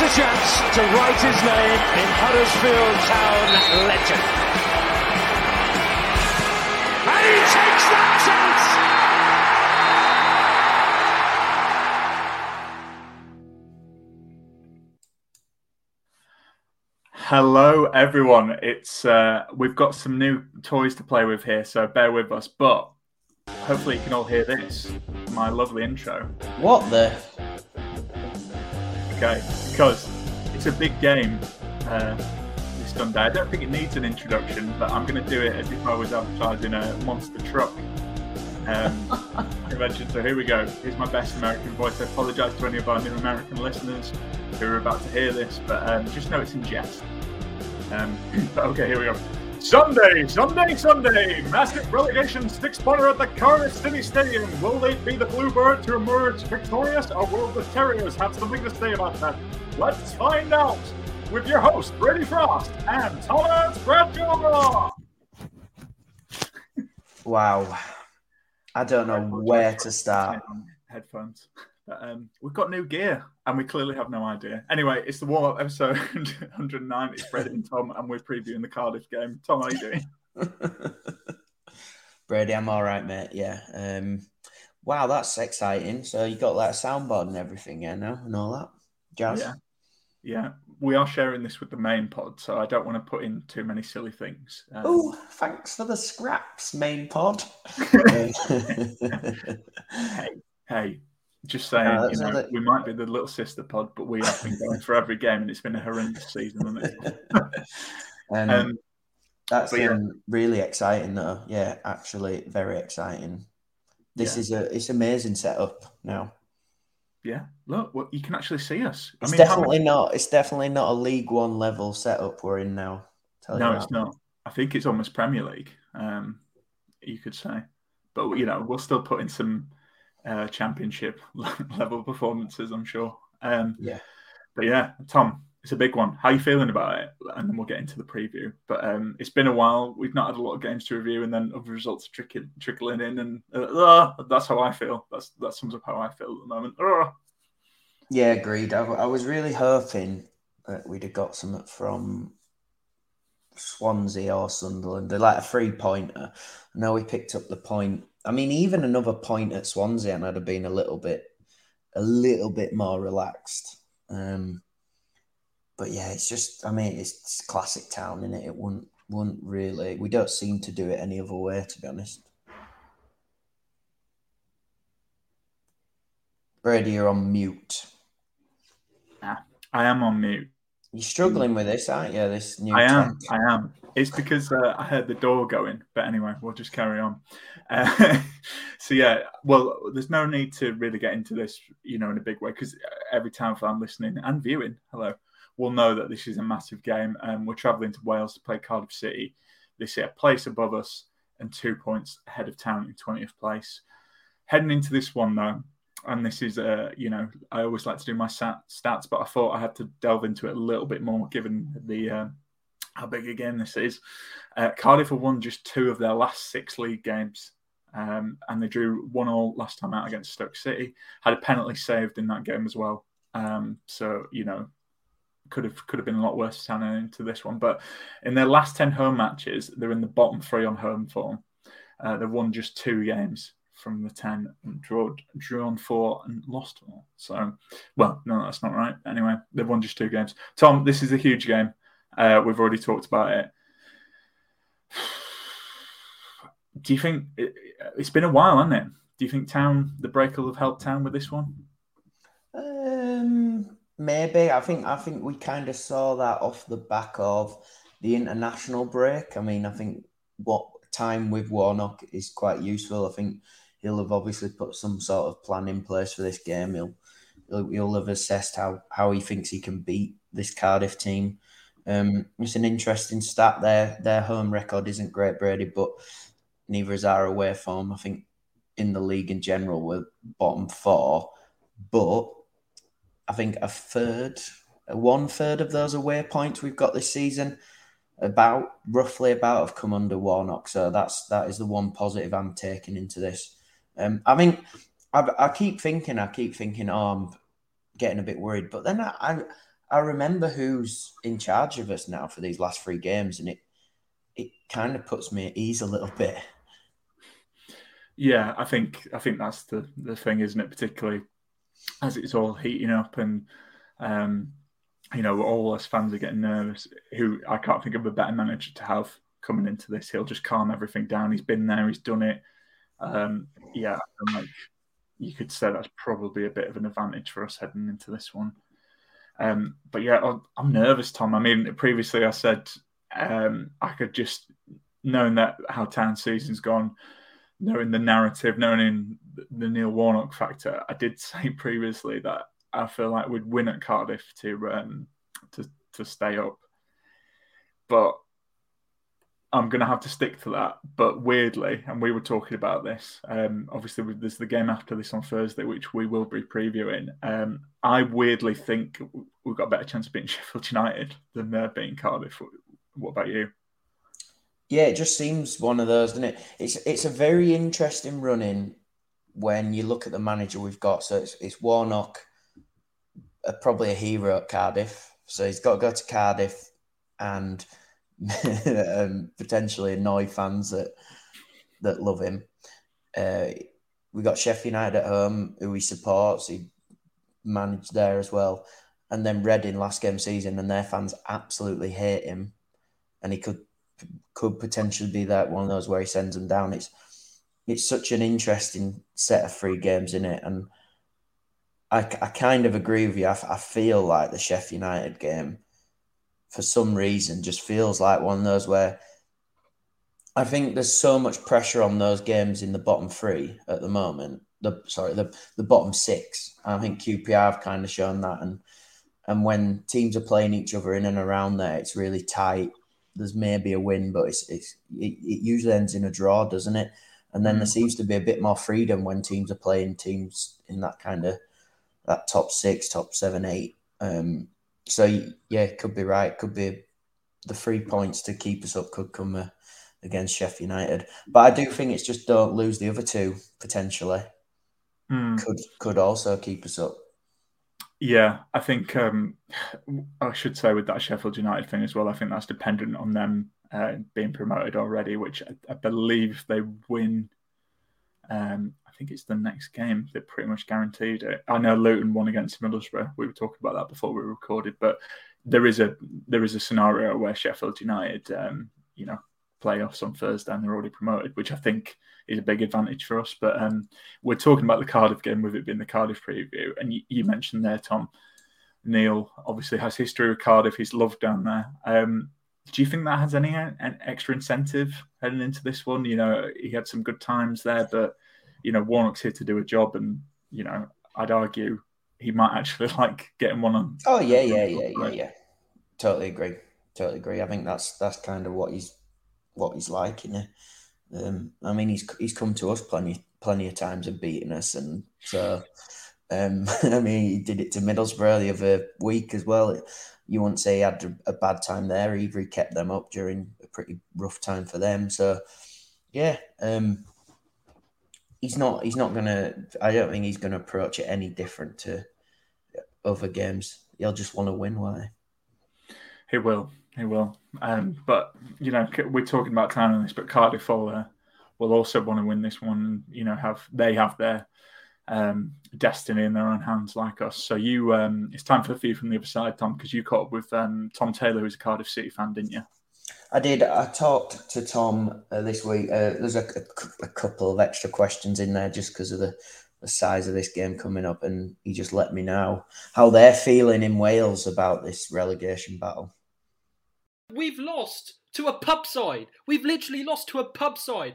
Christopher Schindler has a chance to write his name in Huddersfield Town legend. And he takes that chance! Hello, everyone. It's uh, we've got some new toys to play with here, so bear with us. But hopefully, you can all hear this. My lovely intro. What the? Okay, because it's a big game uh, this Sunday. I don't think it needs an introduction, but I'm going to do it as if I was advertising a monster truck um, convention. So here we go. Here's my best American voice. I apologise to any of our new American listeners who are about to hear this, but um, just know it's in jest. Um, but okay, here we go. Sunday, Sunday, Sunday, massive relegation six-pointer at the Cardiff City Stadium. Will they be the Bluebird to emerge victorious, or will the Terriers have something to say about that? Let's find out with your host, Brady Frost, and Thomas Bradshaw. Wow. I don't know where to start. Headphones. But, um, we've got new gear, and we clearly have no idea. Anyway, it's the warm-up episode 109. It's Brady and Tom, and we're previewing the Cardiff game. Tom, how are you doing? Brady, I'm all right, mate. Yeah. Um, wow, that's exciting. So you got like a soundboard and everything, yeah, now and all that. Jazz. Yeah. Yeah, we are sharing this with the main pod, so I don't want to put in too many silly things. Um, Oh, thanks for the scraps, main pod. hey, hey, just saying, No, you know, it. we might be the little sister pod, but we have been going for every game, and it's been a horrendous season. Um, um, that's yeah. um, really exciting, though. Yeah, actually, very exciting. This Yeah. is a it's amazing setup now. yeah, look, well, you can actually see us. It's I mean, definitely many- not. It's definitely not a League One level setup we're in now. No, it's not. I think it's almost Premier League. Um, you could say, but you know, we'll still put in some uh, Championship level performances. I'm sure. Um, Yeah. But yeah, Tom, it's a big one. How you feeling about it? And then we'll get into the preview. But um, it's been a while. We've not had a lot of games to review, and then other results trickling, trickling in, and uh, that's how I feel. That's that sums up how I feel at the moment. Uh, Yeah, agreed. I, I was really hoping that we'd have got something from Swansea or Sunderland. They're like a three pointer. I know we picked up the point. I mean, even another point at Swansea, and I'd have been a little bit, a little bit more relaxed. Um, but yeah, it's just. I mean, it's, classic town, is it? It wouldn't, wouldn't really. We don't seem to do it any other way, to be honest. Brady, you're on mute. I am on mute. You're struggling with this, aren't you? This new I am. tech? I am. It's because uh, I heard the door going. But anyway, we'll just carry on. Uh, so yeah, well, there's no need to really get into this, you know, in a big way because every time fan listening and viewing, hello, will know that this is a massive game. And we're travelling to Wales to play Cardiff City. They sit a place above us and two points ahead of town in 20th place. Heading into this one though, and this is, uh, you know, I always like to do my sat- stats, but I thought I had to delve into it a little bit more given the uh, how big a game this is. Uh, Cardiff have won just two of their last six league games. Um, and they drew one all last time out against Stoke City. Had a penalty saved in that game as well. Um, so you know, could have could have been a lot worse turning into this one. But in their last ten home matches, they're in the bottom three on home form. Uh, they've won just two games from the ten, and drawn drawn four and lost four. So, well, no, that's not right. Anyway, they've won just two games. Tom, this is a huge game. Uh, we've already talked about it. Do you think it, has been a while, hasn't it? Do you think Town, the break will have helped Town with this one? Um, maybe. I think I think we kind of saw that off the back of the international break. I mean, I think what time with Warnock is quite useful. I think he'll have obviously put some sort of plan in place for this game. He'll he'll, have assessed how how he thinks he can beat this Cardiff team. Um, it's an interesting stat there. Their home record isn't great, Brady, but neither is our away form. I think in the league in general, we're bottom four, but I think a third, one third of those away points we've got this season, about roughly about have come under Warnock. So that's that is the one positive I'm taking into this. Um, I mean, I, I keep thinking, I keep thinking, oh, I'm getting a bit worried, but then I, I I remember who's in charge of us now for these last three games, and it it kind of puts me at ease a little bit. Yeah, I think I think that's the the thing, isn't it? Particularly as it's all heating up, and um, you know, all us fans are getting nervous. Who I can't think of a better manager to have coming into this. He'll just calm everything down. He's been there. He's done it. Um, yeah, like you could say that's probably a bit of an advantage for us heading into this one. Um, but yeah, I'm nervous, Tom. I mean, previously I said um, I could just knowing that how town season's gone, knowing the narrative, knowing the Neil Warnock factor. I did say previously that I feel like we'd win at Cardiff to um, to to stay up, but I'm going to have to stick to that. But weirdly, and we were talking about this, um, obviously, there's the game after this on Thursday, which we will be previewing. Um, I weirdly think we've got a better chance of beating Sheffield United than uh, beating Cardiff. What about you? Yeah, it just seems one of those, doesn't it? It's it's a very interesting running when you look at the manager we've got. So it's, it's Warnock, uh, probably a hero at Cardiff. So he's got to go to Cardiff and um, potentially annoy fans that that love him. Uh, we got Sheffield United at home, who he supports. He managed there as well, and then Reading last game season, and their fans absolutely hate him, and he could could potentially be that one of those where he sends them down. It's it's such an interesting set of three games in it, and I, I kind of agree with you. I, I feel like the Sheffield United game for some reason just feels like one of those where I think there's so much pressure on those games in the bottom three at the moment. The sorry, the the bottom six. I think QPR have kind of shown that, and and when teams are playing each other in and around there, it's really tight. There's maybe a win, but it's, it's it, it usually ends in a draw, doesn't it? And then mm. there seems to be a bit more freedom when teams are playing teams in that kind of that top six, top seven, eight. Um, so yeah, could be right. Could be the three points to keep us up could come uh, against Sheffield United. But I do think it's just don't lose the other two potentially. Mm. Could could also keep us up. Yeah, I think um, I should say with that Sheffield United thing as well. I think that's dependent on them uh, being promoted already, which I, I believe they win. Um, think it's the next game that pretty much guaranteed it. I know Luton won against Middlesbrough. We were talking about that before we recorded, but there is a there is a scenario where Sheffield United, um, you know, playoffs on Thursday and they're already promoted, which I think is a big advantage for us. But um, we're talking about the Cardiff game with it being the Cardiff preview, and you, you mentioned there, Tom. Neil obviously has history with Cardiff. He's loved down there. Um, do you think that has any an extra incentive heading into this one? You know, he had some good times there, but you know, Warnock's here to do a job, and you know, I'd argue he might actually like getting one on. Oh yeah, yeah, yeah, yeah, yeah. Totally agree. Totally agree. I think that's that's kind of what he's what he's like, you know. Um, I mean, he's he's come to us plenty plenty of times and beaten us, and so Um, I mean, he did it to Middlesbrough the other week as well. You wouldn't say he had a bad time there either. He kept them up during a pretty rough time for them. So, yeah, um, he's not. He's not gonna. I don't think he's gonna approach it any different to other games. He'll just want to win. Why? He will. He will. Um, but you know, we're talking about time on this, but Cardiff will uh, will also want to win this one. You know, have they have their um, destiny in their own hands, like us. So you, um, it's time for the view from the other side, Tom, because you caught up with um, Tom Taylor, who's a Cardiff City fan, didn't you? I did. I talked to Tom uh, this week. Uh, there's a, a, a, couple of extra questions in there just because of the, the size of this game coming up, and he just let me know how they're feeling in Wales about this relegation battle. We've lost to a pub side. We've literally lost to a pub side.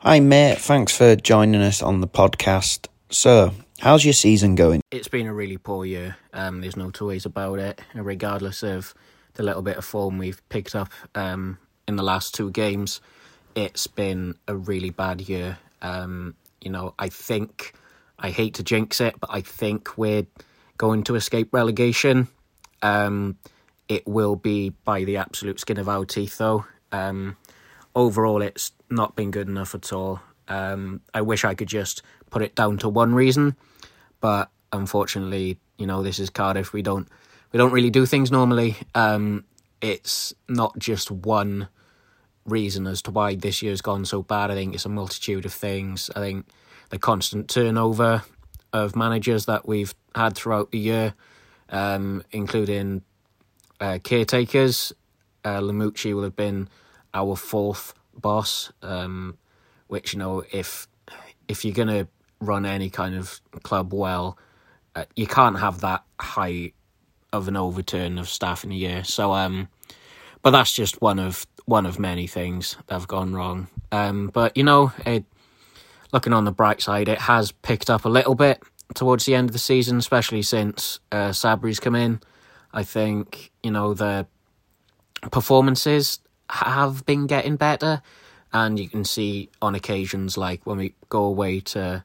Hi, mate. Thanks for joining us on the podcast. So, how's your season going? It's been a really poor year. Um, there's no two ways about it. Regardless of the little bit of form we've picked up um, in the last two games, it's been a really bad year. Um, you know, I think I hate to jinx it, but I think we're going to escape relegation. Um, it will be by the absolute skin of our teeth, though. Um, overall, it's not been good enough at all. Um, I wish I could just put it down to one reason, but unfortunately, you know, this is Cardiff. We don't we don't really do things normally. Um, it's not just one reason as to why this year's gone so bad. I think it's a multitude of things. I think the constant turnover of managers that we've had throughout the year, um, including uh, caretakers. Uh, Lamouchi will have been our fourth boss, um, which you know if if you're gonna run any kind of club well, uh, you can't have that high of an overturn of staff in a year. So, um, but that's just one of one of many things that have gone wrong. Um, but you know, it, looking on the bright side, it has picked up a little bit towards the end of the season, especially since uh, Sabri's come in. I think you know the performances have been getting better, and you can see on occasions like when we go away to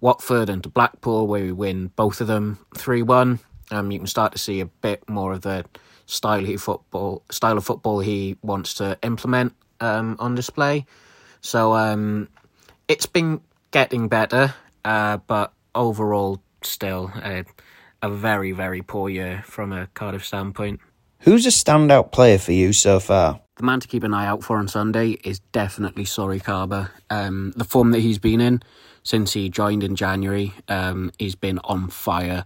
Watford and to Blackpool, where we win both of them three one. Um, you can start to see a bit more of the style he football style of football he wants to implement um, on display. So um, it's been getting better, uh, but overall, still. Uh, a very, very poor year from a Cardiff standpoint. Who's a standout player for you so far? The man to keep an eye out for on Sunday is definitely Sory Kaba. Um, the form that he's been in since he joined in January, um, he's been on fire.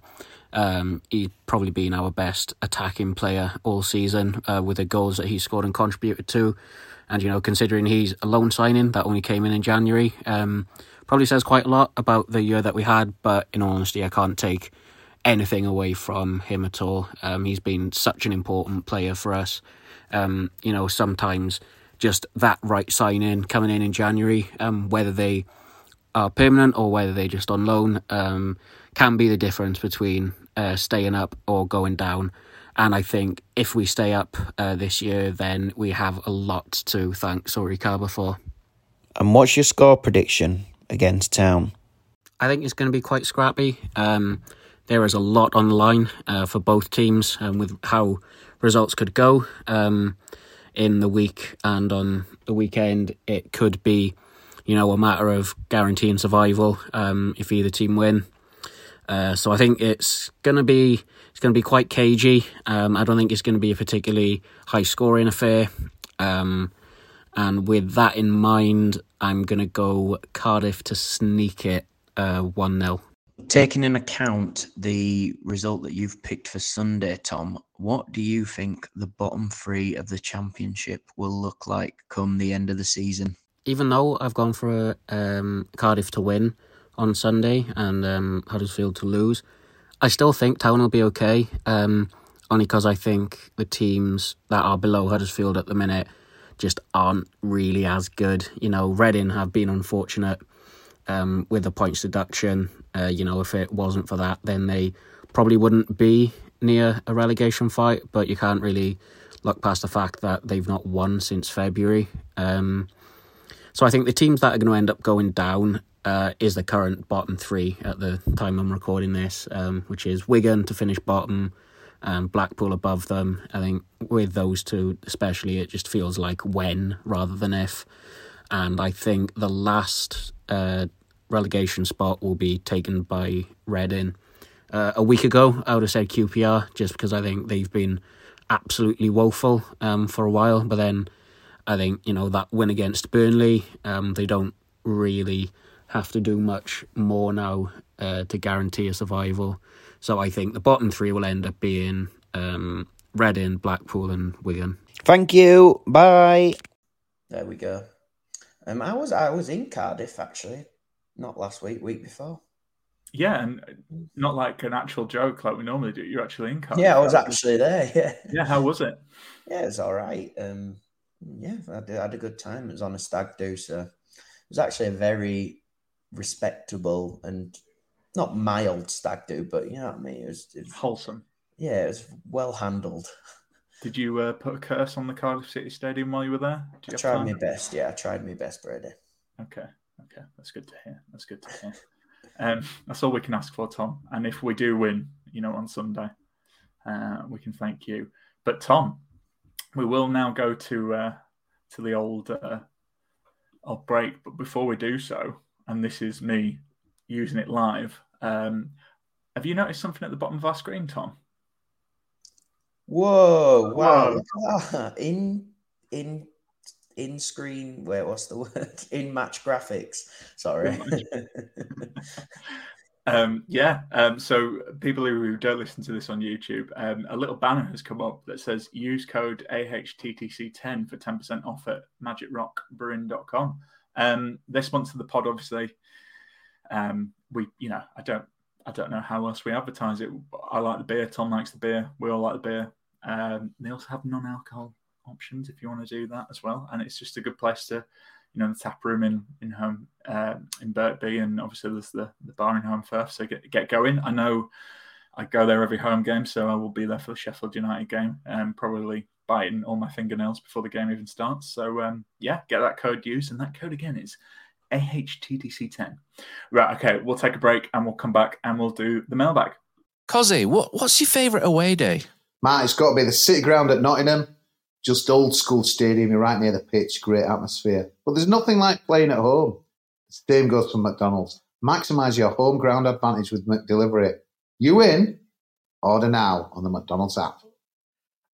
Um, he's probably been our best attacking player all season uh, with the goals that he scored and contributed to. And, you know, considering he's a loan signing that only came in in January, um, probably says quite a lot about the year that we had. But in all honesty, I can't take anything away from him at all. Um, he's been such an important player for us. Um, you know, sometimes just that right signing coming in in January, um, whether they are permanent or whether they're just on loan, um, can be the difference between uh, staying up or going down. And I think if we stay up uh, this year, then we have a lot to thank Sory Kaba for. And what's your score prediction against Town? I think it's going to be quite scrappy. Um, there is a lot on the line uh, for both teams um, with how results could go um, in the week and on the weekend. It could be, you know, a matter of guaranteeing survival um, if either team win. Uh, so I think it's gonna be it's gonna be quite cagey. Um, I don't think it's gonna be a particularly high scoring affair. Um, and with that in mind, I'm gonna go Cardiff to sneak it uh, one uh, 0 Taking in account the result that you've picked for Sunday, Tom, what do you think the bottom three of the championship will look like come the end of the season? Even though I've gone for um, Cardiff to win on Sunday and um, Huddersfield to lose, I still think Town will be okay. Um, only because I think the teams that are below Huddersfield at the minute just aren't really as good. You know, Reading have been unfortunate um, with the points deduction. Uh, you know, if it wasn't for that, then they probably wouldn't be near a relegation fight. But you can't really look past the fact that they've not won since February. Um, so I think the teams that are going to end up going down, uh, is the current bottom three at the time I'm recording this, um, which is Wigan to finish bottom, and Blackpool above them. I think with those two, especially, it just feels like when rather than if. And I think the last uh, relegation spot will be taken by Reading. Uh, a week ago, I would have said QPR just because I think they've been absolutely woeful um, for a while. But then I think, you know, that win against Burnley, um, they don't really have to do much more now uh, to guarantee a survival. So I think the bottom three will end up being um, Reading, Blackpool, and Wigan. Thank you. Bye. There we go. Um, I was I was in Cardiff actually, not last week, week before. Yeah, and not like an actual joke like we normally do. You're actually in Cardiff. Yeah, I was actually there. Yeah. Yeah, how was it? Yeah, it's all right. Um, yeah, I, did, I had a good time. It was on a stag do, so it was actually a very respectable and not mild stag do, but you know what I mean. It was, it was wholesome. Yeah, it was well handled. Did you uh, put a curse on the Cardiff City Stadium while you were there? I tried my best. Yeah, I tried my best, Brady. Okay, okay, that's good to hear. That's good to hear. Um, that's all we can ask for, Tom. And if we do win, you know, on Sunday, uh, we can thank you. But Tom, we will now go to uh, to the old uh, old break. But before we do so, and this is me using it live, um, have you noticed something at the bottom of our screen, Tom? Whoa! Wow! Whoa. in in in screen. Where what's the word? In match graphics. Sorry. um, yeah. Um, so people who don't listen to this on YouTube, um, a little banner has come up that says use code AHTTC10 for 10% off at magicrockbrewing.com. Um, they sponsor the pod, obviously. Um, we, you know, I don't, I don't know how else we advertise it. I like the beer. Tom likes the beer. We all like the beer. Um, they also have non-alcohol options if you want to do that as well. And it's just a good place to, you know, the tap room in in home uh, in Birkby, and obviously there's the the bar in Holmfirth. So get get going. I know I go there every home game, so I will be there for the Sheffield United game, and um, probably biting all my fingernails before the game even starts. So um, yeah, get that code used, and that code again is AHTTC10. Right, okay, we'll take a break and we'll come back and we'll do the mailbag. Cozzy, what, what's your favourite away day? Matt, it's got to be the City Ground at Nottingham. Just old school stadium, you're right near the pitch, great atmosphere. But there's nothing like playing at home. The same goes for McDonald's. Maximise your home ground advantage with McDelivery. You in? Order now on the McDonald's app.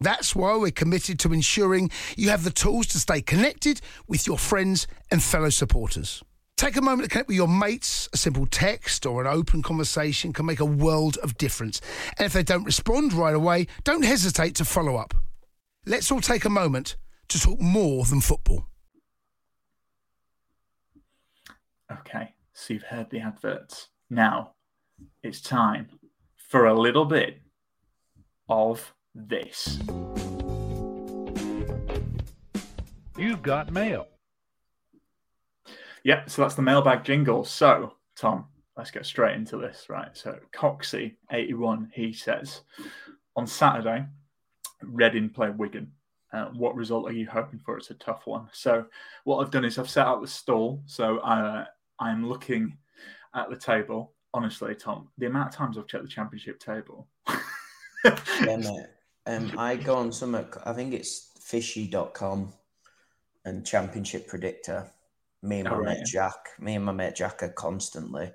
That's why we're committed to ensuring you have the tools to stay connected with your friends and fellow supporters. Take a moment to connect with your mates. A simple text or an open conversation can make a world of difference. And if they don't respond right away, don't hesitate to follow up. Let's all take a moment to talk more than football. Okay, so you've heard the adverts. Now it's time for a little bit of this. You've got mail. Yeah, so that's the mailbag jingle. So, Tom, let's get straight into this, right? So, Coxie81, he says, on Saturday, Reading play Wigan. Uh, what result are you hoping for? It's a tough one. So, what I've done is I've set out the stall. So, uh, I'm looking at the table. Honestly, Tom, the amount of times I've checked the championship table. yeah, mate. Um, I go on some, I think it's fishy.com and championship predictor me and my mate Jack, me and my mate Jack are constantly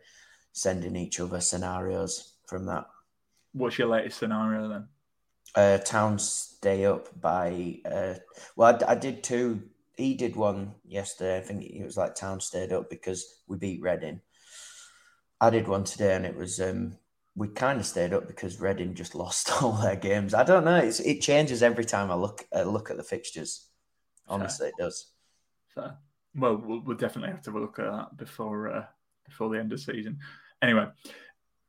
sending each other scenarios from that. What's your latest scenario then? Uh, town stay up by. Uh, well, I, I, did two. He did one yesterday. I think it was like town stayed up because we beat Reading. I did one today, and it was um, we kind of stayed up because Reading just lost all their games. I don't know. It's, it changes every time I look uh, look at the fixtures. Honestly, Fair. it does. Fair. Well, well, we'll definitely have to look at that before uh, before the end of season. Anyway,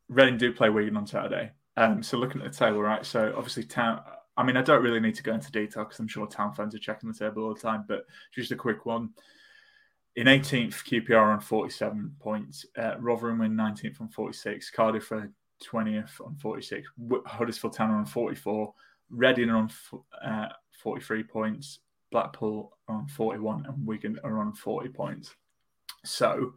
Reading do play Wigan on Saturday. Um, so looking at the table, right? So obviously, Town. I mean, I don't really need to go into detail because I'm sure Town fans are checking the table all the time. But just a quick one. In 18th, QPR on 47 points. Uh, Rotherham in 19th on 46. Cardiff are 20th on 46. Huddersfield Town on 44. Reading are on uh, 43 points. Blackpool on 41. And Wigan are on 40 points. So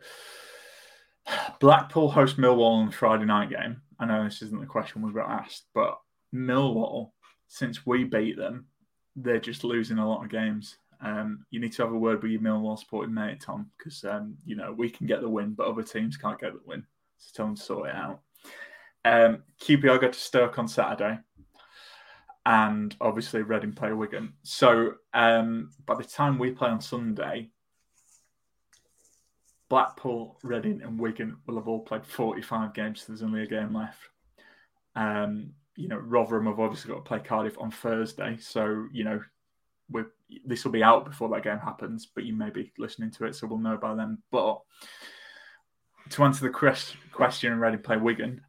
Blackpool host Millwall on the Friday night game. I know this isn't the question we got asked, but Millwall, since we beat them, they're just losing a lot of games. Um, you need to have a word with your Millwall supporting mate, Tom, because um, you know we can get the win, but other teams can't get the win. So tell them to sort it out. Um, QPR go to Stoke on Saturday, and obviously Reading play Wigan. So um, by the time we play on Sunday, Blackpool, Reading, and Wigan will have all played 45 games. So there's only a game left. Um, you know, Rotherham have obviously got to play Cardiff on Thursday. So, you know, we're, this will be out before that game happens, but you may be listening to it, so we'll know by then. But to answer the quest, question, Reading play Wigan,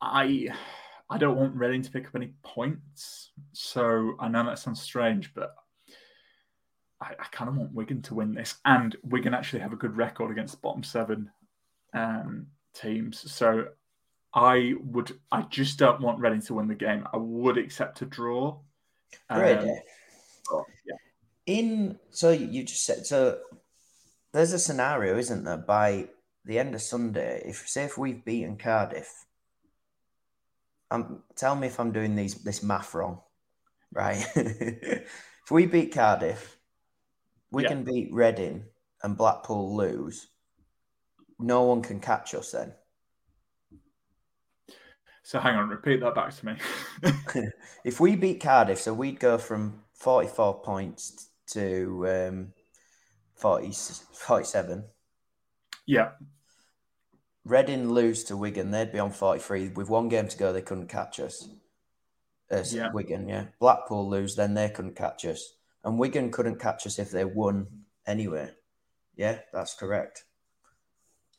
I I don't want Reading to pick up any points. So I know that sounds strange, but I, I kind of want Wigan to win this, and Wigan actually have a good record against the bottom seven um, teams. So I would, I just don't want Reading to win the game. I would accept a draw. Um, but, yeah. In so you just said so. There's a scenario, isn't there? By the end of Sunday, if say if we've beaten Cardiff, um, tell me if I'm doing these this math wrong, right? if we beat Cardiff, we Yeah. can beat Reading and Blackpool lose. No one can catch us then. So hang on, repeat that back to me. if we beat Cardiff, so we'd go from 44 points to um, 40, 47. yeah, Reading lose to Wigan, they'd be on 43. With one game to go, they couldn't catch us. Uh, Yeah. Wigan, yeah. Blackpool lose, then they couldn't catch us. And Wigan couldn't catch us if they won anyway. Yeah, that's correct.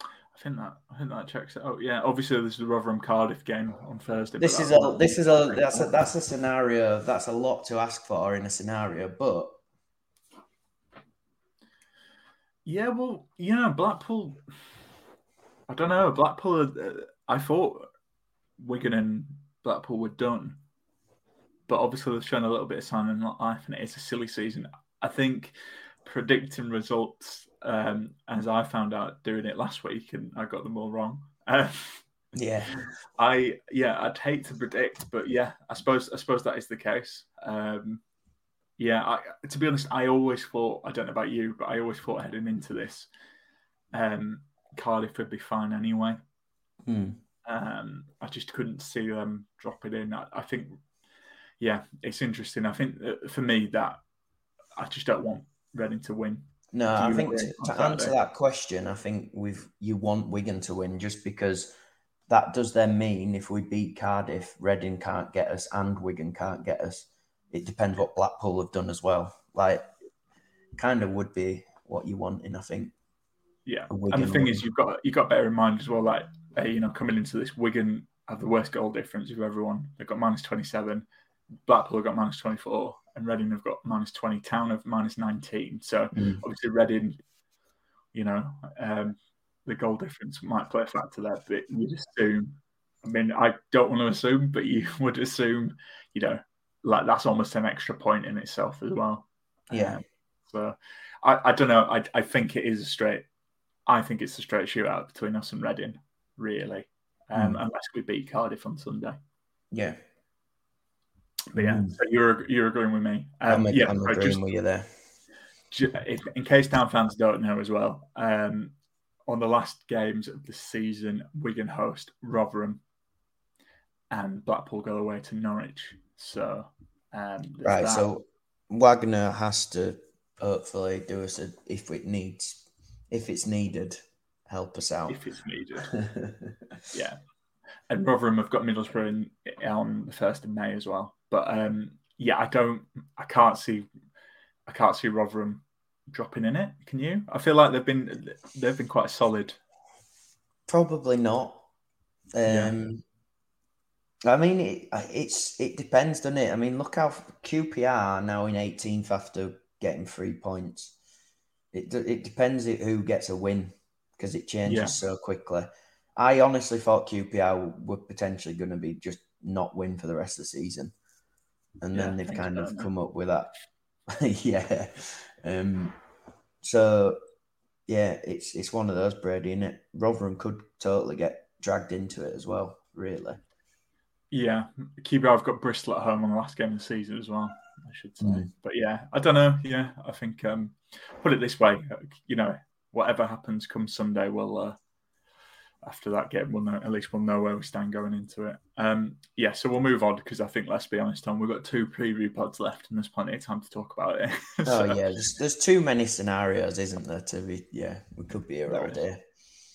I think that I think that checks it out. Yeah, obviously this is the Rotherham Cardiff game on Thursday. This is a this is a that's a that's a scenario that's a lot to ask for in a scenario, but Yeah, well, you know, Blackpool. I don't know. Blackpool. Uh, I thought Wigan and Blackpool were done, but obviously they've shown a little bit of sign of life, and it is a silly season. I think predicting results, um, as I found out doing it last week, and I got them all wrong. Uh, yeah. I yeah, I'd hate to predict, but yeah, I suppose I suppose that is the case. Um, yeah, I, to be honest, I always thought I don't know about you, but I always thought heading into this, um, Cardiff would be fine anyway. Hmm. Um, I just couldn't see them drop it in. I, I think, yeah, it's interesting. I think uh, for me that I just don't want Reading to win. No, I think to, to answer that question, I think we've you want Wigan to win just because that does then mean if we beat Cardiff, Reading can't get us and Wigan can't get us. It depends what Blackpool have done as well. Like, kind of would be what you want in, I think. Yeah, and the thing win. is, you've got you got to bear in mind as well. Like, uh, you know, coming into this, Wigan have the worst goal difference of everyone. They've got minus twenty seven. Blackpool have got minus twenty four, and Reading have got minus twenty. Town have minus nineteen. So Mm. obviously, Reading, you know, um, the goal difference might play a factor there. But you'd assume. I mean, I don't want to assume, but you would assume, you know, like that's almost an extra point in itself as well. Yeah. Um, so I, I don't know. I, I think it is a straight. I think it's a straight shootout between us and Reading, really, um, Mm. unless we beat Cardiff on Sunday. Yeah. But yeah, Mm. so you're you're agreeing with me. I'm, Um, yeah, I'm agreeing just- with you there. if, in case town fans don't know as well, um, on the last games of the season, Wigan host Rotherham, and Blackpool go away to Norwich. So um, Right, that. so Wagner has to hopefully do us a, if it needs, if it's needed, help us out. if it's needed. yeah. And Rotherham have got Middlesbrough in, on the first of May as well. But um, yeah, I don't, I can't see, I can't see Rotherham dropping in it. Can you? I feel like they've been, they've been quite solid Probably not. Um, I mean, it, it's it depends, doesn't it? I mean, look how QPR now in 18th after getting three points. It it depends who gets a win because it changes Yeah. so quickly. I honestly thought QPR were potentially going to be just not win for the rest of the season, and Yeah, then they've kind of come up with that. yeah. Um. So yeah, it's it's one of those, Brady, and it Rotherham could totally get dragged into it as well. Really. Yeah, QPR have got Bristol at home on the last game of the season as well. I should say, Mm. but yeah, I don't know. Yeah, I think um, put it this way, you know, whatever happens come Sunday, we'll uh, after that game, we'll know at least we'll know where we stand going into it. Um, yeah, so we'll move on because I think let's be honest, Tom, we've got two preview pods left, and there's plenty of time to talk about it. Oh yeah, there's, there's too many scenarios, isn't there? To be yeah, we could be here all is. day.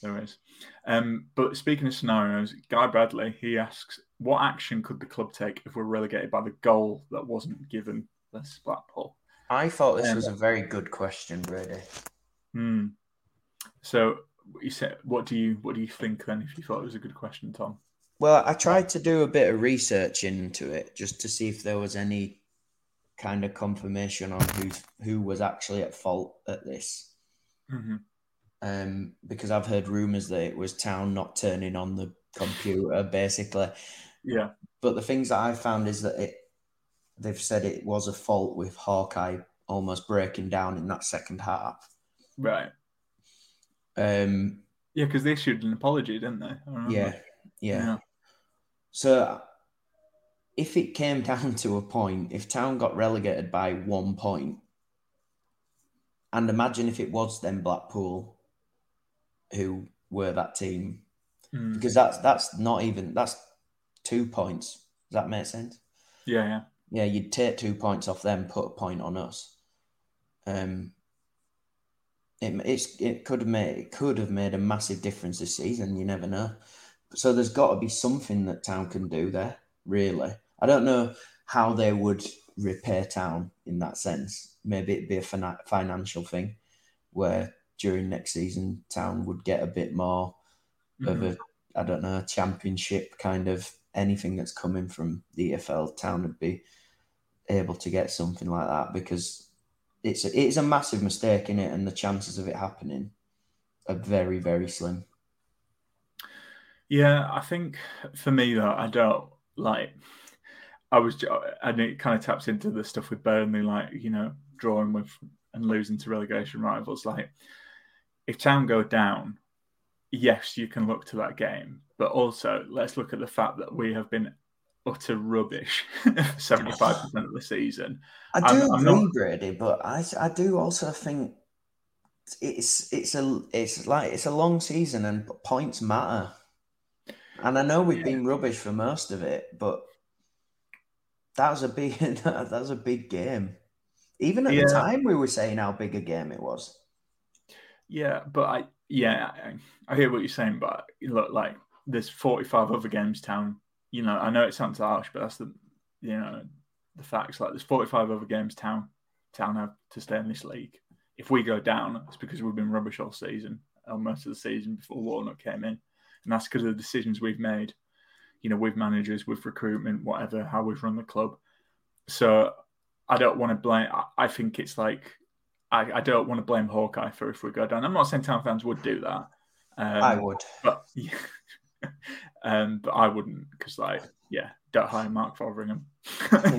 There is. Um, but speaking of scenarios, Guy Bradley he asks, "What action could the club take if we're relegated by the goal that wasn't given this Blackpool?" I thought this Um, was a very good question, Brady. Hmm. So you said, what do you what do you think then? If you thought it was a good question, Tom. Well, I tried to do a bit of research into it just to see if there was any kind of confirmation on who who was actually at fault at this. Mm-hmm. Um, because I've heard rumours that it was Town not turning on the computer, basically. Yeah. But the things that I found is that it they've said it was a fault with Hawkeye almost breaking down in that second half. Right. Um, Yeah, because they issued an apology, didn't they? Yeah, yeah. Yeah. So if it came down to a point, if Town got relegated by one point, and imagine if it was then Blackpool who were that team, Mm. because that's that's not even that's two points. Does that make sense? Yeah, yeah. Yeah, you'd take two points off them, put a point on us. Um, it it's it could have made it could have made a massive difference this season. You never know. So there's got to be something that Town can do there. Really, I don't know how they would repair Town in that sense. Maybe it'd be a fina- financial thing, where during next season Town would get a bit more of Mhm. a I don't know championship kind of anything that's coming from the EFL. Town would be able to get something like that because it's a, it is a massive mistake in it, and the chances of it happening are very very slim. Yeah, I think for me though, I don't like. I was, and it kind of taps into the stuff with Burnley, like you know, drawing with and losing to relegation rivals. Like, if Town go down, yes, you can look to that game, but also let's look at the fact that we have been utter rubbish seventy-five percent of the season. I do I'm- I'm agree, not- Brady, but I I do also think it's it's a it's like it's a long season and points matter. And I know we've been rubbish for most of it, but that was a big that was a big game. Even at Yeah. the time, we were saying how big a game it was. Yeah, but I yeah, I, I hear what you're saying, but look like there's 45 other games town. You know, I know it sounds harsh, but that's the you know the facts. Like there's 45 other games town town have to stay in this league. If we go down, it's because we've been rubbish all season, or most of the season before Warnock came in, and that's because of the decisions we've made. You know, with managers, with recruitment, whatever, how we've run the club. So I don't want to blame. I, think it's like I, I don't want to blame Hawkeye for if we go down. I'm not saying Town fans would do that. Um, I would. but yeah, um, but I wouldn't because like yeah, don't hire Mark Fotheringham,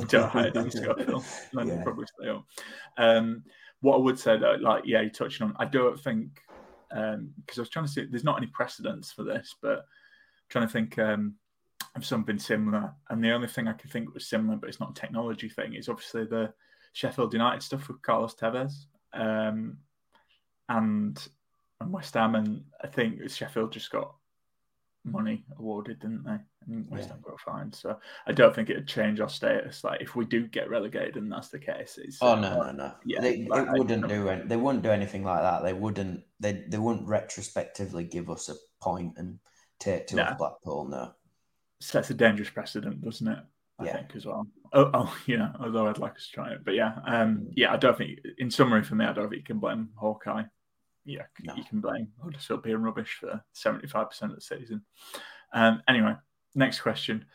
don't hire Danny Schofield, then Yeah. probably stay up. Um, what I would say though, like yeah, you touched on. I don't think because I was trying to see. There's not any precedents for this, but trying to think um, of something similar. And the only thing I can think was similar, but it's not a technology thing, is obviously the Sheffield United stuff with Carlos Tevez um, and and West Ham. And I think Sheffield just got money awarded, didn't they? And West Yeah. Ham got fined. So I don't think it'd change our status. Like if we do get relegated, and that's the case, it's Oh uh, no, no, no! Yeah, they, like, it wouldn't do any, They wouldn't do anything like that. They wouldn't. They they wouldn't retrospectively give us a point and take to No. off Blackpool. No. sets a dangerous precedent, doesn't it? I Yeah. think as well. Oh, oh, you know, although I'd like us to try it, but yeah, um, yeah, I don't think. In summary, for me, I don't think you can blame Hawkeye yeah, you can blame Huddersfield being rubbish for seventy five percent of the season. Um, anyway, next question.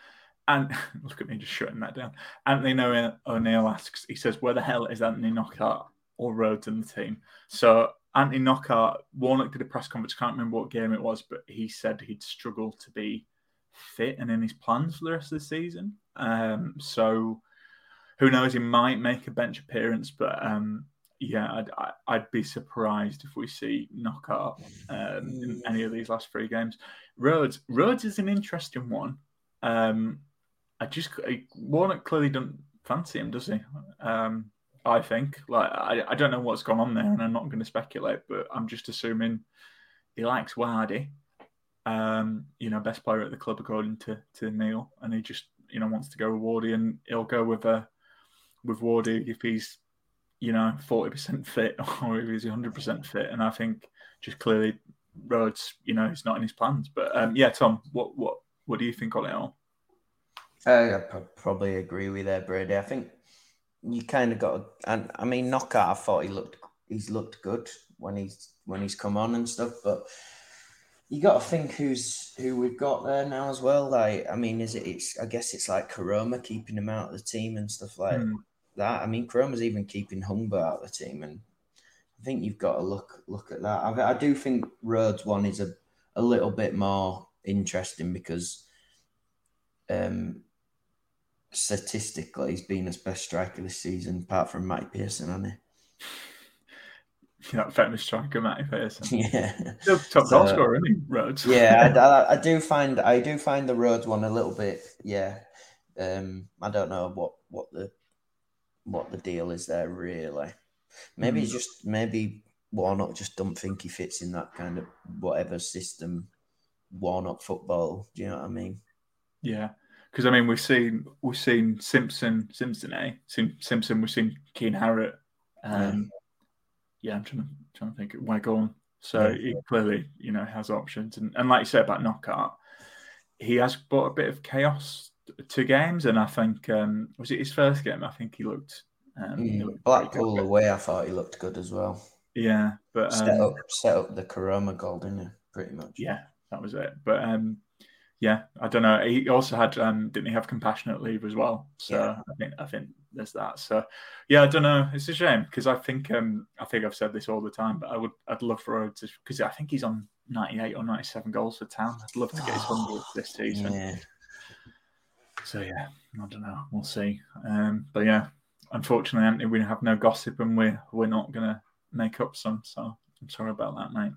And look at me just shutting that down. Anthony O'Neill asks, he says, where the hell is Anthony Knockaert or Rhodes in the team? So Anthony Knockaert, Warnock did a press conference, can't remember what game it was, but he said he'd struggle to be fit and in his plans for the rest of the season. Um, so who knows, he might make a bench appearance, but um, yeah, I'd, I'd be surprised if we see Knockaert um, in any of these last three games. Rhodes, Rhodes is an interesting one. Um, I just I, Warnock clearly doesn't fancy him, does he? Um, I think like I, I don't know what's gone on there, and I'm not going to speculate, but I'm just assuming he likes Wardy. Um, you know, best player at the club according to to Neil, and he just you know wants to go with Wardy, and he'll go with a uh, with Wardy if he's you know forty percent fit or if he's hundred percent fit, and I think just clearly Rhodes, you know, it's not in his plans. But um, yeah, Tom, what what what do you think on it all? Uh, I probably agree with that, Brady. I think you kind of got, and I mean, Knockaert. I thought he looked, he's looked good when he's when he's come on and stuff, but you got to think who's who we've got there now as well. Like, I mean, is it? It's I guess it's like Koroma keeping him out of the team and stuff like mm. That. I mean, Koroma's even keeping Hungbo out of the team, and I think you've got to look look at that. I, I do think Rhodes one is a a little bit more interesting because um, statistically he's been his best striker this season, apart from Matty Pearson, hasn't he? that famous striker, Matty Pearson. Yeah, top so, goal scorer, isn't he, Rhodes? yeah, I, I, I, do find I do find the Rhodes one a little bit. Yeah, um, I don't know what what the what the deal is there really. Maybe mm. just maybe Warnock just don't think he fits in that kind of whatever system Warnock football. Do you know what I mean? Yeah, because I mean we've seen we've seen Simpson Simpson eh Sim, Simpson we've seen Kian Harratt. Um, yeah. yeah, I'm trying to trying to think of Waghorn. So yeah. he clearly you know has options, and, and like you said about Knockaert, he has brought a bit of chaos to games, and I think um, was it his first game? I think he looked. Um, mm, looked Blackpool away, I thought he looked good as well. Yeah, but set um, up set up the Koroma goal, didn't he? Pretty much. Yeah, that was it. But um, yeah, I don't know. He also had um, didn't he have compassionate leave as well? So yeah. I think I think there's that. So yeah, I don't know. It's a shame because I think um, I think I've said this all the time, but I would I'd love for to because I think he's on 98 or 97 goals for Town. I'd love to get his hundred this season. Yeah. So yeah, I don't know. We'll see. Um, but yeah, unfortunately, Anthony, we have no gossip, and we're we're not gonna make up some. So I'm sorry about that, mate.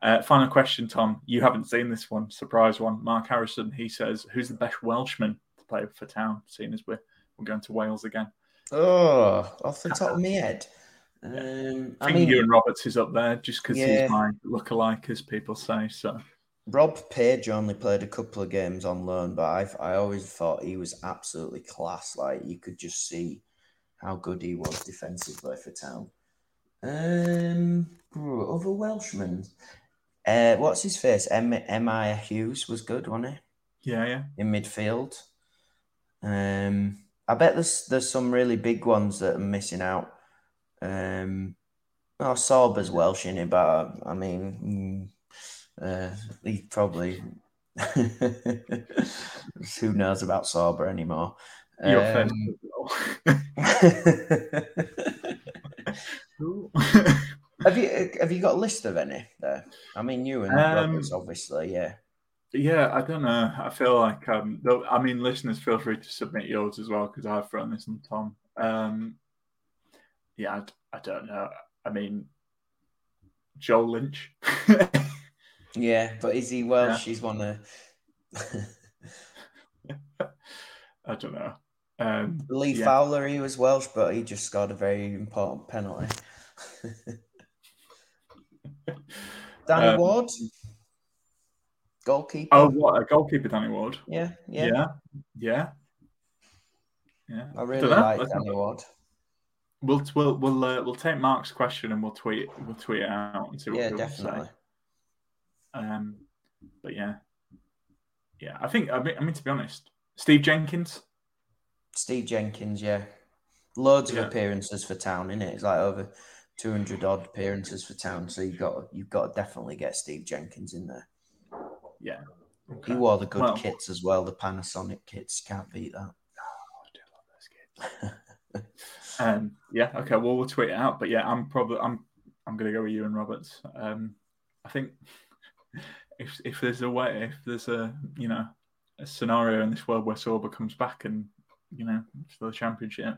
Uh, final question, Tom. You haven't seen this one, surprise one. Mark Harrison, he says, who's the best Welshman to play for Town, seeing as we're, we're going to Wales again? Oh, off the top of my head. Um, I, I mean, Iwan Roberts is up there just because yeah. he's my look-alike, as people say. So Rob Page only played a couple of games on loan, but I I always thought he was absolutely class. Like you could just see how good he was defensively for Town. Um, other Welshmen. Uh, what's his face? M. M. I. Hughes was good, wasn't he? Yeah, yeah. In midfield. Um, I bet there's there's some really big ones that are missing out. Um, oh, Sorba's Welsh in it, but I mean, uh, he probably who knows about Sorba anymore. Your um, have you have you got a list of any there? I mean, you and um, Roberts, obviously, yeah. Yeah, I don't know. I feel like um, I mean, listeners, feel free to submit yours as well because I've thrown this on Tom. Um, yeah, I, I don't know. I mean, Joel Lynch. yeah, but is he Welsh? Yeah. He's one of. I don't know. Um, Lee yeah. Fowler, he was Welsh, but he just scored a very important penalty. Danny um, Ward, goalkeeper. Oh, what a goalkeeper, Danny Ward. Yeah, yeah, yeah, yeah. yeah. I really like Danny Ward. We'll we'll we'll uh, we'll take Mark's question and we'll tweet we'll tweet it out and see what yeah, definitely. Say. Um, but yeah, yeah. I think I mean I mean to be honest, Steve Jenkins. Steve Jenkins, yeah. Loads of appearances for Town, in it. It's like over two hundred odd appearances for Town. So you got you've got to definitely get Steve Jenkins in there. Yeah. He wore the good Well- kits as well, the Panasonic kits. Can't beat that. Um, yeah, okay. Well, we'll tweet it out. But yeah, I'm probably I'm I'm gonna go with Iwan Roberts. Um, I think if if there's a way, if there's a you know a scenario in this world where Sorba comes back and you know for the championship,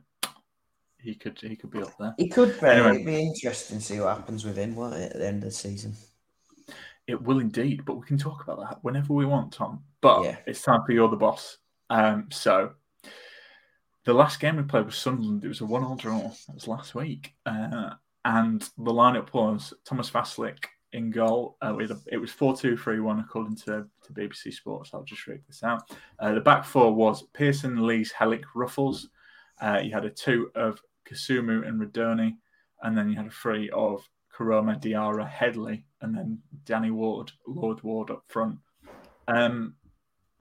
he could he could be up there. He could be. Anyway. It'd be interesting to see what happens with him, won't it, at the end of the season? It will indeed, but we can talk about that whenever we want, Tom. But yeah. it's time for you're the boss. Um, so the last game we played was Sunderland. It was a one-all draw. That was last week, uh, and the lineup was Thomas Vaclik in goal. Uh, with a, it was four-two-three-one according to, to BBC Sports. I'll just read this out. Uh, the back four was Pearson, Lees, Helik, Ruffels. Uh, you had a two of Kasumu and Rudoni, and then you had a three of Koroma, Diarra, Headley, and then Danny Ward, Lord Ward up front. Um,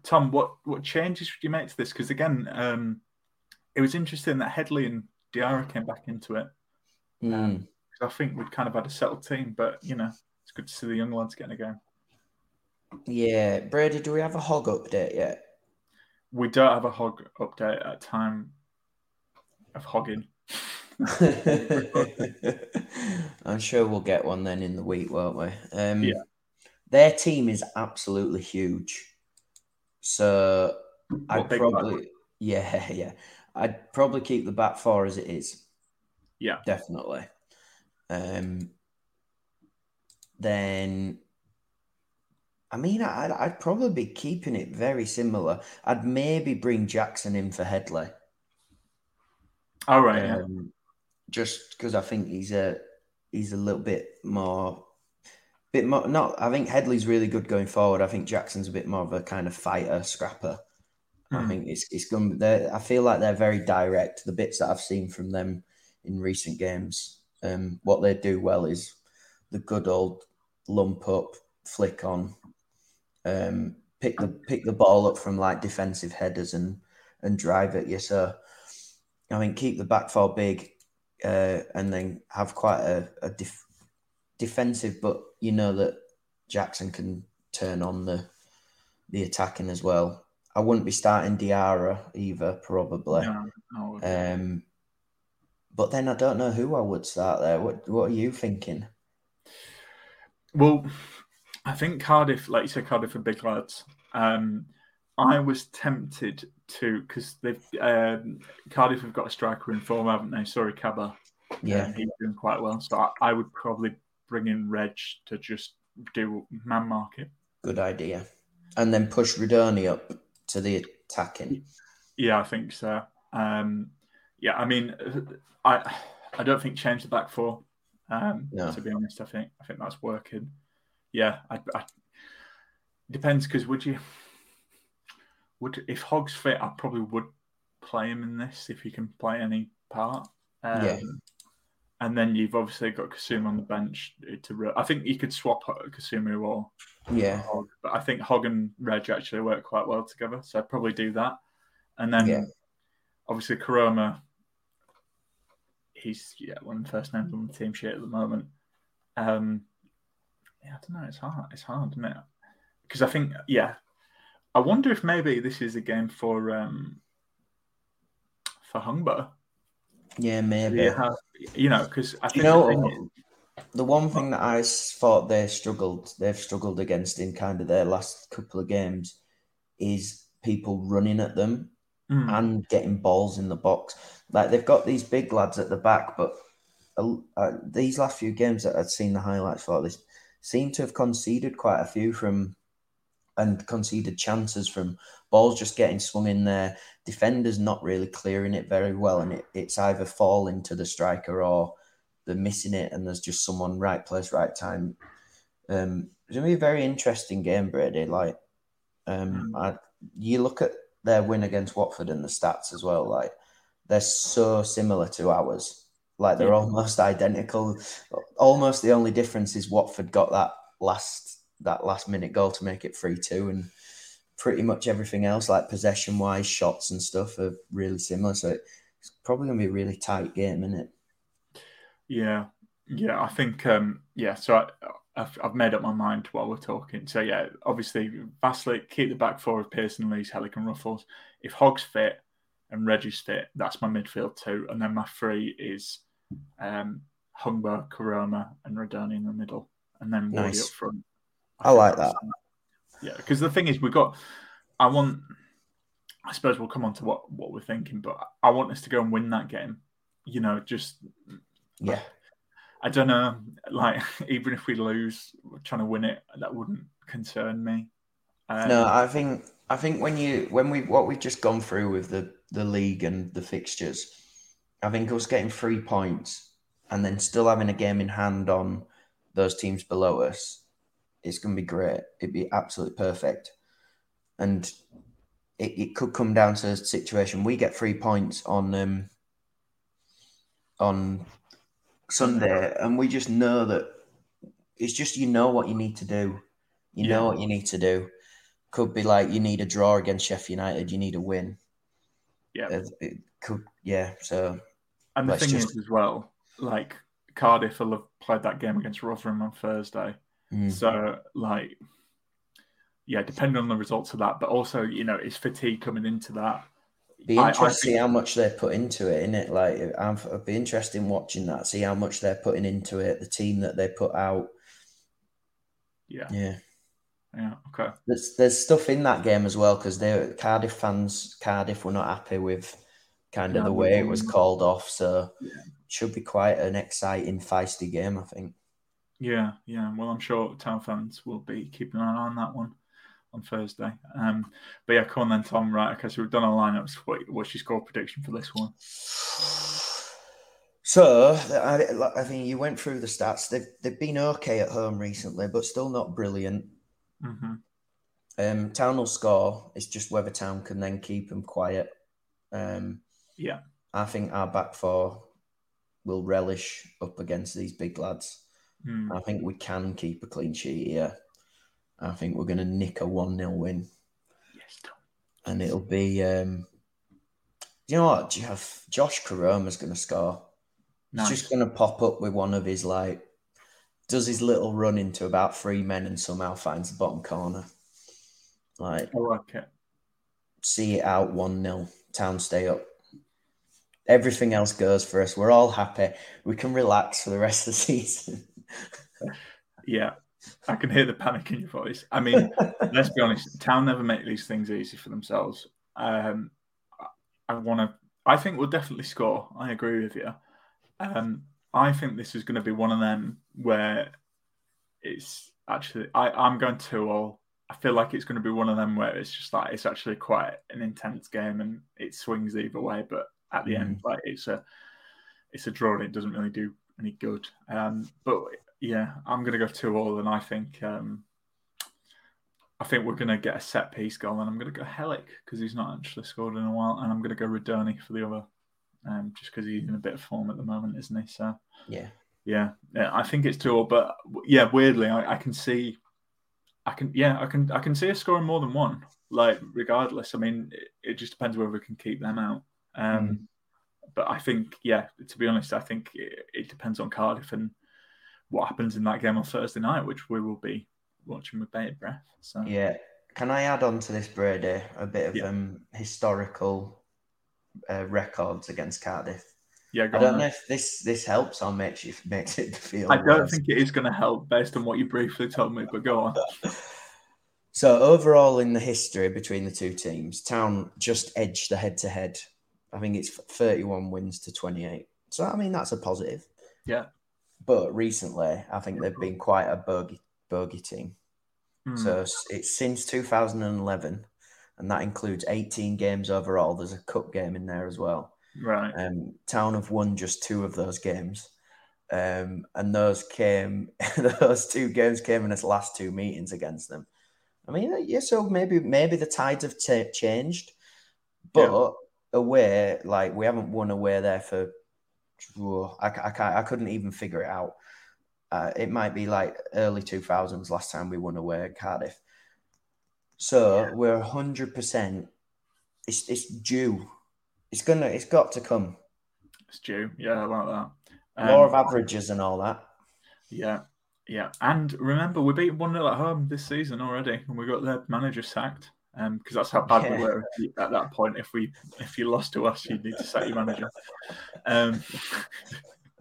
Tom, what what changes would you make to this? Because again, um, it was interesting that Headley and Diarra came back into it. Mm. 'Cause I think we'd kind of had a settled team, but you know, it's good to see the young lads getting a game. Yeah, Brady, do we have a hog update yet? We don't have a hog update at time of hogging. I'm sure we'll get one then in the week, won't we? Um, Yeah. Their team is absolutely huge. So I'd probably, yeah, yeah. I'd probably keep the back four as it is. Yeah. Definitely. Um, then, I mean, I'd, I'd probably be keeping it very similar. I'd maybe bring Jackson in for Headley. All right. yeah. Um, just because I think he's a he's a little bit more, bit more. Not, I think Headley's really good going forward. I think Jackson's a bit more of a kind of fighter, scrapper. I Hmm. think it's it's going. I feel like they're very direct. The bits that I've seen from them in recent games, um, what they do well is the good old lump up, flick on, um, pick the pick the ball up from like defensive headers and and drive at you. So I mean, keep the back four big, uh, and then have quite a, a def- defensive, but you know that Jackson can turn on the the attacking as well. I wouldn't be starting Diarra either, probably. No, would. Um, but then I don't know who I would start there. What What are you thinking? Well, I think Cardiff, like you said, Cardiff are big lads. Um, I was tempted to because they've um, Cardiff have got a striker in form, haven't they? Sory Kaba. Yeah. Um, he's doing quite well. So I, I would probably bring in Reg to just do man market. Good idea. And then push Rudoni up to the attacking. Yeah, I think so. Um, yeah, I mean, I I don't think change the back four. Um, No. To be honest, I think I think that's working. Yeah, I, I depends because would you would if Hogg's fit, I probably would play him in this if he can play any part. Um, Yeah. And then you've obviously got Kasumu on the bench to. ro- I think you could swap Kasumu or Yeah. Hogg, but I think Hogg and Reg actually work quite well together, so I'd probably do that. And then Yeah. obviously Koroma, he's yeah one of the first names on the team sheet at the moment. Um, yeah, I don't know. It's hard. It's hard, isn't it? Because I think yeah, I wonder if maybe this is a game for um for Hungbo. Yeah, maybe. Yeah, you know, because I You know, the is- the one thing that I thought they struggled, they've struggled against in kind of their last couple of games, is people running at them Mm. and getting balls in the box. Like they've got these big lads at the back, but uh, uh, these last few games that I'd seen the highlights for, this seem to have conceded quite a few from and conceded chances from balls just getting swung in there. Defenders not really clearing it very well, and it, it's either falling to the striker or they're missing it, and there's just someone right place, right time. Um, it's gonna be a very interesting game, Brady. Like, um, I, you look at their win against Watford and the stats as well. Like, they're so similar to ours. Like, they're Yeah. almost identical. Almost the only difference is Watford got that last that last minute goal to make it three two, and pretty much everything else, like possession wise, shots and stuff, are really similar. So it's probably gonna be a really tight game, isn't it? Yeah, Yeah, I think um, yeah. So I, I've, I've made up my mind while we're talking. So yeah, obviously Vaclik keep the back four of Pearson, Lees, Helik, and Ruffels. If Hogg's fit and Reggie's fit, that's my midfield two, and then my three is um, Hungbo, Koroma, and Rudoni in the middle, and then Wardy Nice. up front. I like that. Yeah, because the thing is, we've got. I want. I suppose we'll come on to what what we're thinking, but I want us to go and win that game. You know, just Yeah. I don't know. Like, even if we lose, we're trying to win it, that wouldn't concern me. Um, No, I think I think when you when we what we've just gone through with the the league and the fixtures, I think us getting three points and then still having a game in hand on those teams below us, it's going to be great. It'd be absolutely perfect, and it, it could come down to a situation we get three points on um on Sunday, and we just know that it's just you know what you need to do. You know what you need to do. Could be like you need a draw against Sheffield United. You need a win. Yeah. It, it could, yeah. So, And the thing just- is, as well, like Cardiff will have played that game against Rotherham on Thursday. Mm. So, like, yeah, depending on the results of that, but also, you know, is fatigue coming into that? Be I- I see think- how much they put into it. In it, like, I'm, I'd be interested in watching that. See how much they're putting into it. The team that they put out. Yeah. Yeah. Yeah. Okay. There's there's stuff in that game as well because they Cardiff fans Cardiff were not happy with kind of the way it was called off. So it should be quite an exciting, feisty game. I think. Yeah, yeah. Well, I'm sure town fans will be keeping an eye on that one on Thursday. Um, but yeah, come on then, Tom. Right, okay. So we've done our lineups. What, what's your score prediction for this one? So I, I think you went through the stats. They've they've been okay at home recently, but still not brilliant. hmm Um, Town will score. It's just whether Town can then keep them quiet. Um, Yeah. I think our back four will relish up against these big lads. Hmm. I think we can keep a clean sheet here. I think we're going to nick a 1 0 win. Yes, Tom. And it'll be, um, you know what? Do you have Josh Koroma's going to score? Nice. He's just going to pop up with one of his, like, does his little run into about three men and somehow finds the bottom corner. Like, I like it. see it out 1 0. Town stay up. Everything else goes for us. We're all happy. We can relax for the rest of the season. Yeah, I can hear the panic in your voice. I mean, let's be honest. Town never make these things easy for themselves. Um, I- I want to. I think we'll definitely score. I agree with you. Um, I think this is going to be one of them where it's actually. I, I'm going to all. I feel like it's going to be one of them where it's just like it's actually quite an intense game and it swings either way. But at the end, like it's a it's a draw and it doesn't really do any good. Um, but yeah, I'm going to go two all, and I think um, I think we're going to get a set piece goal, and I'm going to go Helik because he's not actually scored in a while, and I'm going to go Rudoni for the other, um, just because he's in a bit of form at the moment, isn't he? So yeah. yeah, yeah, I think it's two all, but yeah, weirdly, I, I can see, I can, yeah, I can, I can see us scoring more than one. Like, regardless, I mean, it, it just depends whether we can keep them out. Um, But I think, yeah, to be honest, I think it, it depends on Cardiff and what happens in that game on Thursday night, which we will be watching with bated breath. So Yeah. Can I add on to this, Brady, a bit of Yeah. um, historical uh, records against Cardiff? yeah, go I don't on know if this this helps or makes you makes it feel. I don't worse. think it is going to help based on what you briefly told me, but go on. So overall, in the history between the two teams, Town just edged the head to head. I think it's thirty-one wins to twenty-eight. So I mean that's a positive. Yeah. But recently, I think they've been quite a bogey bogey team. Hmm. So it's since 2011, and that includes 18 games overall. There's a cup game in there as well. Right. Um, Town have won just two of those games, um, and those came those two games came in its last two meetings against them. I mean, uh, yeah, so maybe maybe the tides have ta changed, but away like we haven't won away there for. I, I can't. I couldn't even figure it out. Uh, it might be like early two thousands last time we won away at Cardiff. So we're hundred percent. It's it's due. It's gonna. It's got to come. It's due. Yeah, I like that. Law of averages and all that. Yeah, yeah. And remember, we beat 1 0 at home this season already, and we got the manager sacked. Because that's how bad we were at that point. If we if you lost to us, you'd need to sack your manager. Um,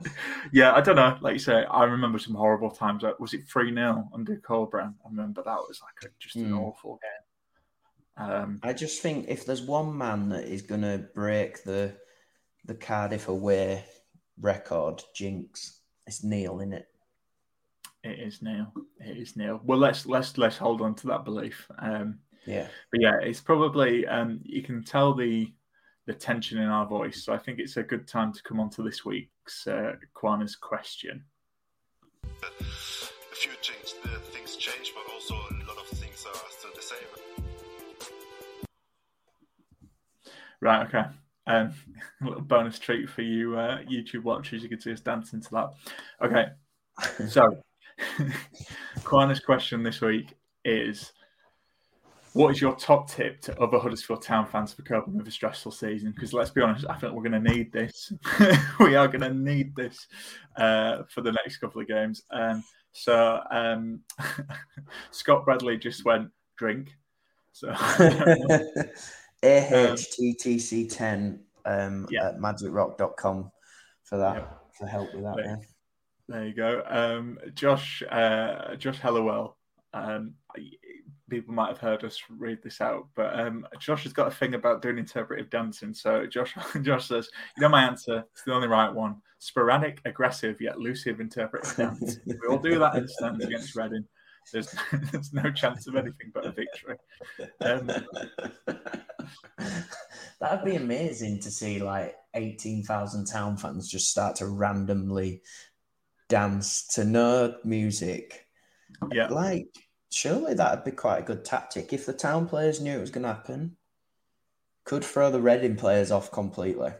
yeah, I don't know. Like you say, I remember some horrible times. Like, Was it 3 0 under Corberán? I remember that was like a, just an Hmm. awful game. Um, I just think if there's one man that is going to break the the Cardiff away record jinx, it's Neil, isn't it? It is Neil. It is Neil. Well, let's let's let's hold on to that belief. Um, Yeah. but yeah, it's probably um, you can tell the the tension in our voice. So I think it's a good time to come on to this week's uh, Quaner's question. a few things, the things change, but also a lot of things are still the same. Right. Okay. Um, a little bonus treat for you uh, YouTube watchers. You can see us dancing to that. Okay. So, Quaner's question this week is what is your top tip to other Huddersfield Town fans for coping with a stressful season? Because let's be honest, I think we're going to need this. we are going to need this uh, for the next couple of games. Um, so um, Scott Bradley just went drink. So AHTTC10 um, at magicrock.com for that, for help with that. There- Yeah. There you go. Um, Josh, uh, Josh Hallowell. Um, people might have heard us read this out, but um, Josh has got a thing about doing interpretive dancing. So Josh, Josh says, "You know my answer. It's the only right one. Sporadic, aggressive yet elusive interpretive dance. We all do that in stands against Reading. There's, there's no chance of anything but a victory." Um, That'd be amazing to see like 18,000 town fans just start to randomly dance to no music. Yeah. Like, surely that'd be quite a good tactic. If the town players knew it was going to happen, could throw the Reading players off completely.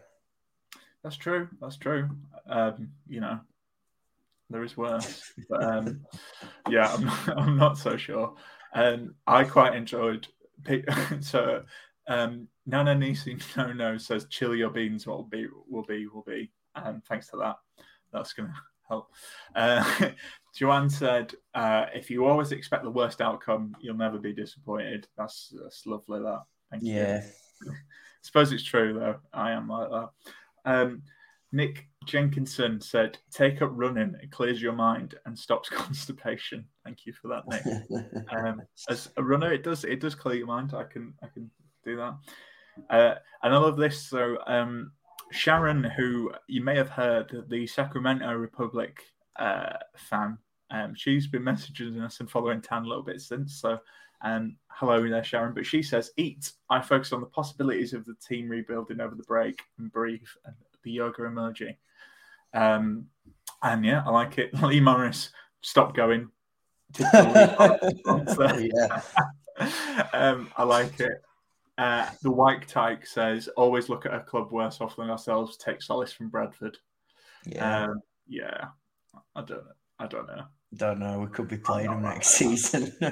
That's true. That's true. Um, you know, there is worse, but um, yeah, I'm not, I'm not so sure. Um, I quite enjoyed. So, um, Nana Nisi No No says, "Chill your beans. What will be will be will be." Um, thanks to that, that's going to help. Uh, Joanne said, uh, "If you always expect the worst outcome, you'll never be disappointed." That's that's lovely. That. Thank you. Yeah. I suppose it's true though. I am like that. Um, Nick Jenkinson said, "Take up running. It clears your mind and stops constipation." Thank you for that, Nick. um, as a runner, it does it does clear your mind. I can I can do that. Uh, and I love this. So um, Sharon, who you may have heard, the Sacramento Republic uh, fan, um, she's been messaging us and following Tan a little bit since. So um, hello there, Sharon. But she says, "Eat." I focus on the possibilities of the team rebuilding over the break and breathe and the yoga emoji. Um, and yeah, I like it. Lee Morris, stop going. Yeah. um, I like it. Uh, the White Tyke says, always look at a club worse off than ourselves. Take solace from Bradford. Yeah. Um, yeah. I don't know. I don't know. Don't know. We could be playing them next season.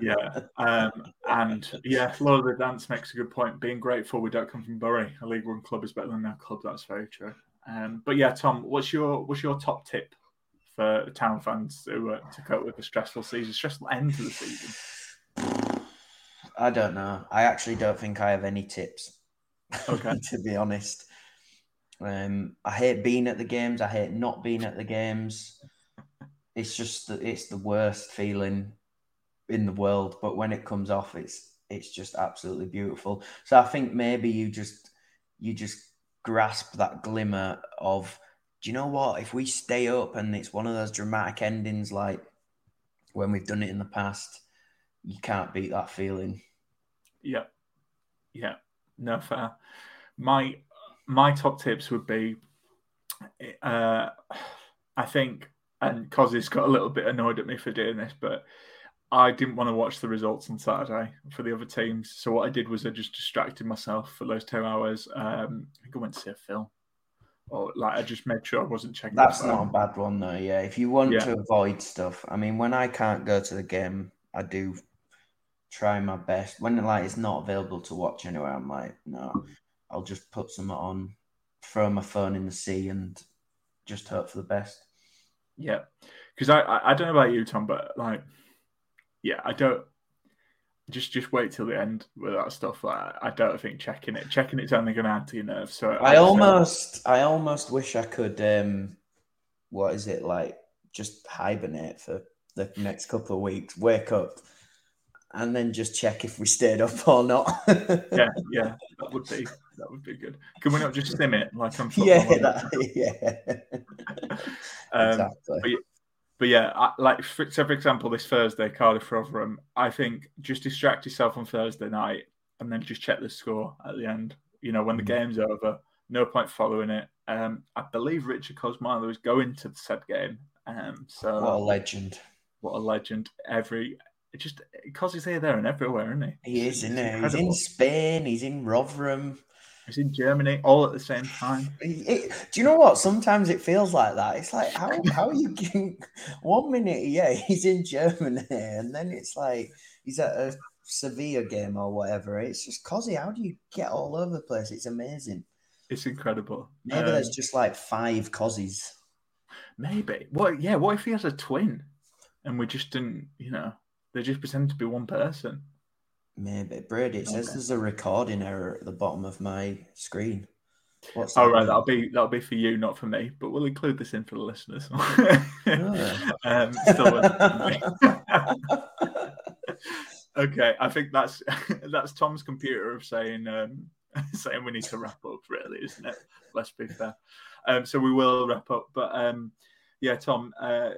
Yeah. Um, and yeah, Lord of the Dance makes a good point. Being grateful we don't come from Bury. A League One club is better than our club. That's very true. Um, but yeah, Tom, what's your what's your top tip for town fans to uh, to cope with a stressful season, stressful end to the season? I don't know. I actually don't think I have any tips. Okay. to be honest. Um, I hate being at the games. I hate not being at the games. It's just the, it's the worst feeling in the world. But when it comes off, it's it's just absolutely beautiful. So I think maybe you just you just grasp that glimmer of, do you know what? If we stay up and it's one of those dramatic endings like when we've done it in the past, you can't beat that feeling. Yeah, yeah, no fair. My my top tips would be, uh, I think, and Cozzy's got a little bit annoyed at me for doing this, but I didn't want to watch the results on Saturday for the other teams. So what I did was I just distracted myself for those two hours. Um, I think I went to see a film, or like I just made sure I wasn't checking. That's not a bad one though. Yeah, if you want Yeah. to avoid stuff, I mean, when I can't go to the game, I do try my best. When like it's not available to watch anywhere, I'm like, no, I'll just put some on, throw my phone in the sea, and just hope for the best. Yeah, because I, I I don't know about you, Tom, but like, yeah, I don't. Just just wait till the end with that stuff. Like, I don't think checking it checking it's only going to add to your nerves. So I almost I almost wish I could. um What is it like? Just hibernate for the next couple of weeks. Wake up and then just check if we stayed up or not. yeah, yeah, that would be that would be good. Can we not just sim it like I'm? Yeah, that, yeah. Um, exactly. But, but yeah, I, like for, so for example, this Thursday, Cardiff Rotherham. I think just distract yourself on Thursday night and then just check the score at the end. You know, when the Mm. game's over, no point following it. Um, I believe Richard Cosmilo is going to the said game. Um, so What a legend. What a legend! Every it just because he's here, there, and everywhere, isn't he? He is, isn't he? He's in. Spain. He's in Rotherham. He's in Germany, all at the same time. It- do you know what? Sometimes it feels like that. It's like how how are you getting one minute? Yeah, he's in Germany, and then it's like he's at a Sevilla game or whatever. It's just cosy. How do you get all over the place? It's amazing. It's incredible. Maybe Um, there's just like five cozies. Maybe. What? Yeah. What if he has a twin, and we just didn't? You know, they just pretend to be one person. Maybe Brady. It says Okay. there's a recording error at the bottom of my screen. What's Oh that right, that'll be that'll be for you, not for me. But we'll include this in for the listeners. Ah. um, still okay, I think that's that's Tom's computer of saying um, saying we need to wrap up. Really, isn't it? Let's be fair. Um, so we will wrap up. But um, yeah, Tom. Uh,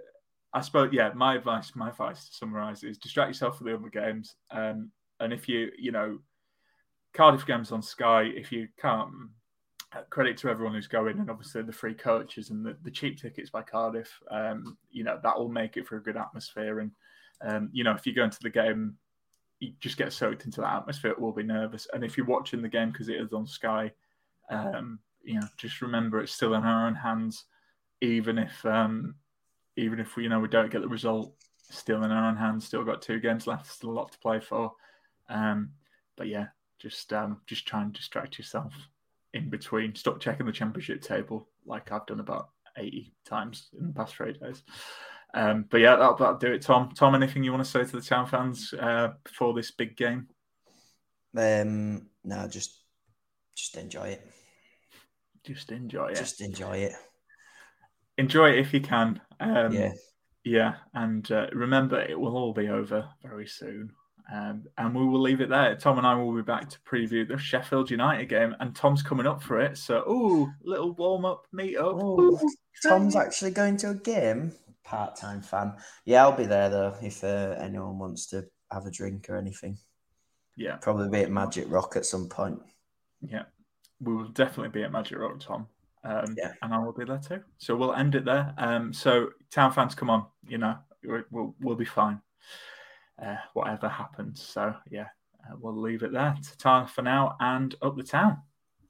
I suppose yeah. My advice, my advice to summarise is distract yourself for the other games. Um, and if you you know Cardiff games on Sky, if you can't uh, credit to everyone who's going, and obviously the free coaches and the, the cheap tickets by Cardiff. Um, you know that will make it for a good atmosphere, and um, you know if you go into the game, you just get soaked into that atmosphere. It will be nervous, and if you're watching the game because it is on Sky, um, you know just remember it's still in our own hands, even if um, even if we you know we don't get the result, still in our own hands. Still got two games left, still a lot to play for. Um, but yeah, just um, just try and distract yourself in between. Stop checking the championship table like I've done about 80 times in the past three days. Um, but yeah, that'll, that'll do it, Tom. Tom, anything you want to say to the town fans uh, before this big game? Um, no, just just enjoy it. Just enjoy it. Just enjoy it. enjoy it if you can. Um, Yeah. Yeah. And uh, remember, it will all be over very soon. Um, and we will leave it there. Tom and I will be back to preview the Sheffield United game, and Tom's coming up for it. So, ooh, little warm up, meet up. Oh, Tom's actually going to a game. Part time fan. Yeah, I'll be there though if uh, anyone wants to have a drink or anything. Yeah. Probably be at Magic Rock at some point. Yeah, we will definitely be at Magic Rock, Tom. Um, Yeah. and I will be there too. So we'll end it there. Um, so town fans, come on, you know we'll we'll be fine. Uh, whatever happens. So yeah, uh, we'll leave it there. Ta for now, and up the town.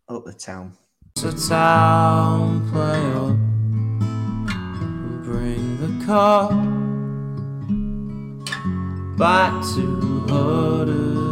Up the town. It's a town player. Bring the car back to Huddersfield.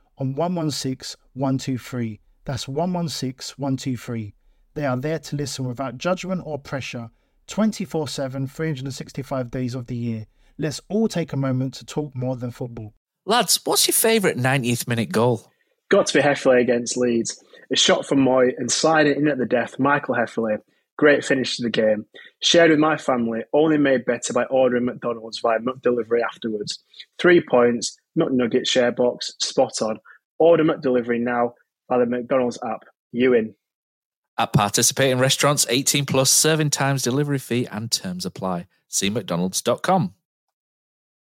on 116 123. That's 116 123. They are there to listen without judgment or pressure 24 7, 365 days of the year. Let's all take a moment to talk more than football. Lads, what's your favourite 90th minute goal? Got to be Heffley against Leeds. A shot from Moy and sliding in at the death, Michael Heffley. Great finish to the game. Shared with my family, only made better by ordering McDonald's via McDelivery afterwards. Three points, McNugget share box, spot on. Order McDelivery now by the McDonald's app. You in. At participating restaurants, 18 plus serving times, delivery fee, and terms apply. See McDonald's.com.